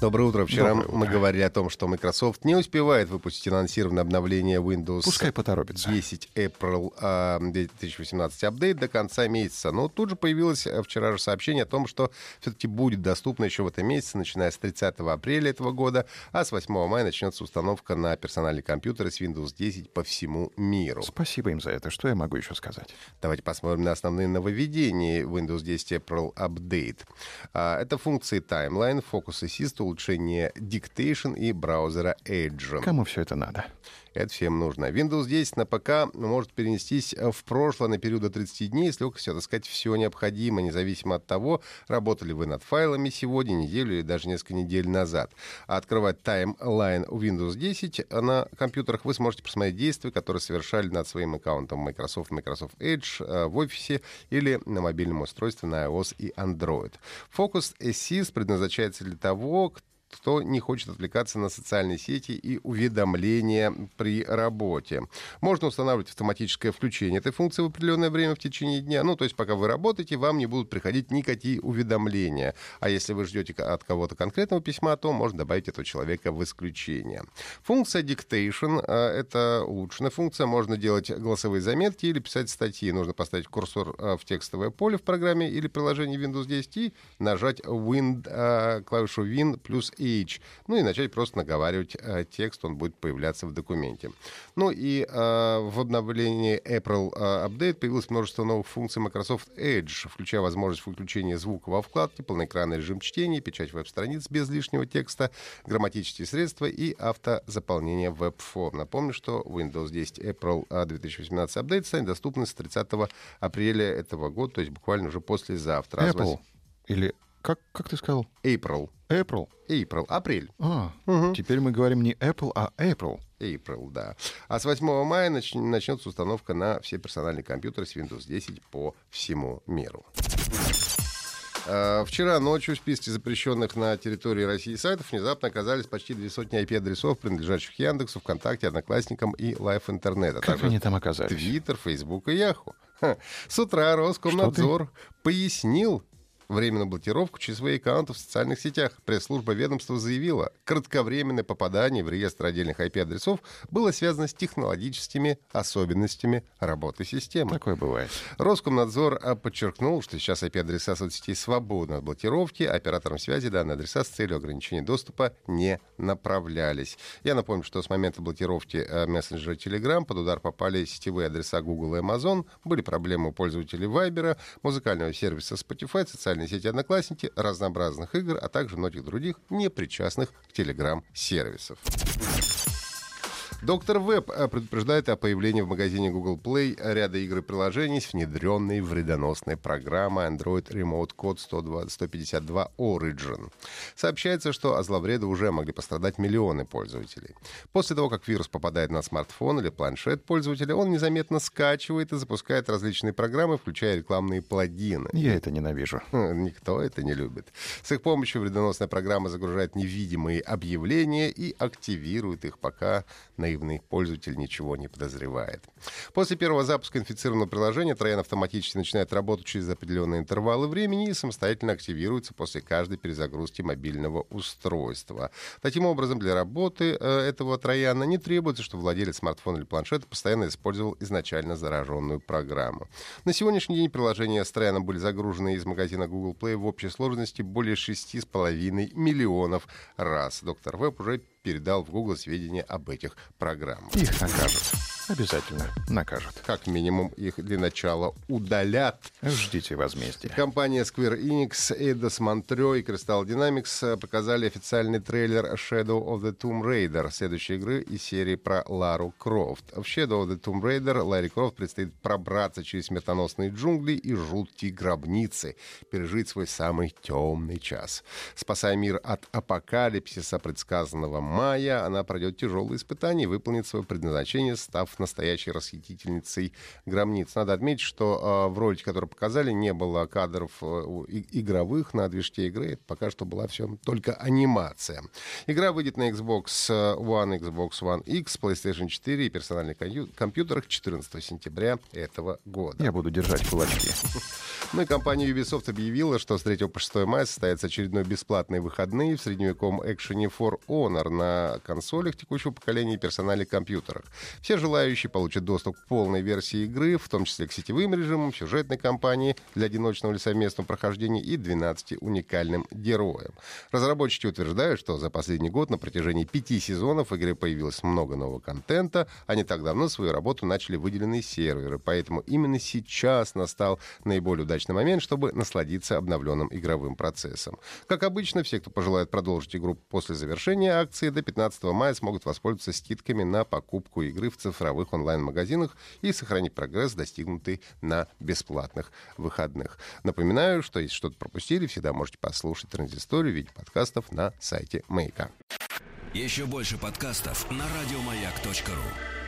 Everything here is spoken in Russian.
Доброе утро. Вчера Доброе утро. мы говорили о том, что Microsoft не успевает выпустить анонсированное обновление Windows Пускай поторопится. 10 April а, 2018 апдейт до конца месяца. Но тут же появилось э, вчера же сообщение о том, что все-таки будет доступно еще в этом месяце, начиная с 30 апреля этого года, а с 8 мая начнется установка на персональные компьютеры с Windows 10 по всему миру. Спасибо им за это. Что я могу еще сказать? Давайте посмотрим на основные нововведения Windows 10 April Update. А, Это функции Timeline, Focus Assist, улучшение Dictation и браузера Edge. Кому все это надо? Это всем нужно. Windows 10 на ПК может перенестись в прошлое на период до 30 дней с легкостью отыскать все необходимое, независимо от того, работали вы над файлами сегодня, неделю или даже несколько недель назад. А открывать таймлайн у Windows 10 на компьютерах вы сможете посмотреть действия, которые совершали над своим аккаунтом Microsoft, Microsoft Edge э, в офисе или на мобильном устройстве на iOS и Android. Focus Assist предназначается для того, кто не хочет отвлекаться на социальные сети и уведомления при работе. Можно устанавливать автоматическое включение этой функции в определенное время в течение дня. Ну, то есть пока вы работаете, вам не будут приходить никакие уведомления. А если вы ждете от кого-то конкретного письма, то можно добавить этого человека в исключение. Функция Dictation э, — это улучшенная функция. Можно делать голосовые заметки или писать статьи. Нужно поставить курсор э, в текстовое поле в программе или приложении Windows 10 и нажать Win, э, клавишу Win плюс H. Ну и начать просто наговаривать э, текст, он будет появляться в документе. Ну и э, в обновлении April э, Update появилось множество новых функций Microsoft Edge, включая возможность включения звука во вкладке, полноэкранный режим чтения, печать веб-страниц без лишнего текста, грамматические средства и автозаполнение веб-форм. Напомню, что Windows 10 April э, 2018 Update станет доступен с 30 апреля этого года, то есть буквально уже послезавтра. Apple. Или как, как ты сказал? April. April. April. Апрель. А, теперь мы говорим не Apple, а April. April, да. А с 8 мая нач- начнется установка на все персональные компьютеры с Windows 10 по всему миру. Э, Вчера ночью в списке запрещенных на территории России сайтов внезапно оказались почти две сотни IP-адресов, принадлежащих Яндексу, ВКонтакте, Одноклассникам и LiveInternet, а Как они там оказались? Твиттер, Фейсбук и Яху. С утра Роскомнадзор пояснил временную блокировку часовых аккаунтов в социальных сетях. Пресс-служба ведомства заявила, кратковременное попадание в реестр отдельных IP-адресов было связано с технологическими особенностями работы системы. Такое бывает. Роскомнадзор а, подчеркнул, что сейчас IP-адреса соцсетей свободны от блокировки, операторам связи данные адреса с целью ограничения доступа не направлялись. Я напомню, что с момента блокировки а, мессенджера Telegram под удар попали сетевые адреса Google и Amazon, были проблемы у пользователей Viber, музыкального сервиса Spotify, социальной сети Одноклассники, разнообразных игр, а также многих других непричастных к Telegram-сервисов. Доктор Веб э, предупреждает о появлении в магазине Google Play ряда игр и приложений с внедренной вредоносной программой Android Remote Code 120 152 Origin. Сообщается, что от зловреда уже могли пострадать миллионы пользователей. После того, как вирус попадает на смартфон или планшет пользователя, он незаметно скачивает и запускает различные программы, включая рекламные плагины. Я это ненавижу. Хм, Никто это не любит. С их помощью вредоносная программа загружает невидимые объявления и активирует их, пока наивный пользователь ничего не подозревает. После первого запуска инфицированного приложения троян автоматически начинает работать через определенные интервалы времени и самостоятельно активируется после каждой перезагрузки мобильного устройства. Таким образом, для работы э, этого трояна не требуется, чтобы владелец смартфона или планшета постоянно использовал изначально зараженную программу. На сегодняшний день приложения с трояном были загружены из магазина Google Play в общей сложности более 6,5 миллионов раз. Доктор Веб уже передал в Google сведения об этих программах. Их накажут. Обязательно накажут. Как минимум их для начала удалят. Ждите возмездия. Компания Square Enix, Eidos Montreal и Crystal Dynamics показали официальный трейлер Shadow of the Tomb Raider, следующей игры из серии про Лару Крофт. В Shadow of the Tomb Raider Ларри Крофт предстоит пробраться через смертоносные джунгли и жуткие гробницы, пережить свой самый темный час. Спасая мир от апокалипсиса, предсказанного мая, она пройдет тяжелые испытания и выполнит свое предназначение, став настоящей расхитительницей гробниц. Надо отметить, что в ролике, который показали, не было кадров игровых на движке игры. Это пока что была все только анимация. Игра выйдет на Xbox One, Xbox One X, PlayStation 4 и персональных компьютерах 14 сентября этого года. Я буду держать кулачки. Ну и компания Ubisoft объявила, что с 3 по 6 мая состоятся очередной бесплатные выходные в средневековом экшене For Honor на консолях текущего поколения и персональных компьютерах. Все желающие получат доступ к полной версии игры, в том числе к сетевым режимам, сюжетной кампании для одиночного или совместного прохождения и 12 уникальным героям. Разработчики утверждают, что за последний год на протяжении пяти сезонов в игре появилось много нового контента, а не так давно свою работу начали выделенные серверы, поэтому именно сейчас настал наиболее удачный удачный момент, чтобы насладиться обновленным игровым процессом. Как обычно, все, кто пожелает продолжить игру после завершения акции, до 15 мая смогут воспользоваться скидками на покупку игры в цифровых онлайн-магазинах и сохранить прогресс, достигнутый на бесплатных выходных. Напоминаю, что если что-то пропустили, всегда можете послушать транзисторию в виде подкастов на сайте Маяка. Еще больше подкастов на радиомаяк.ру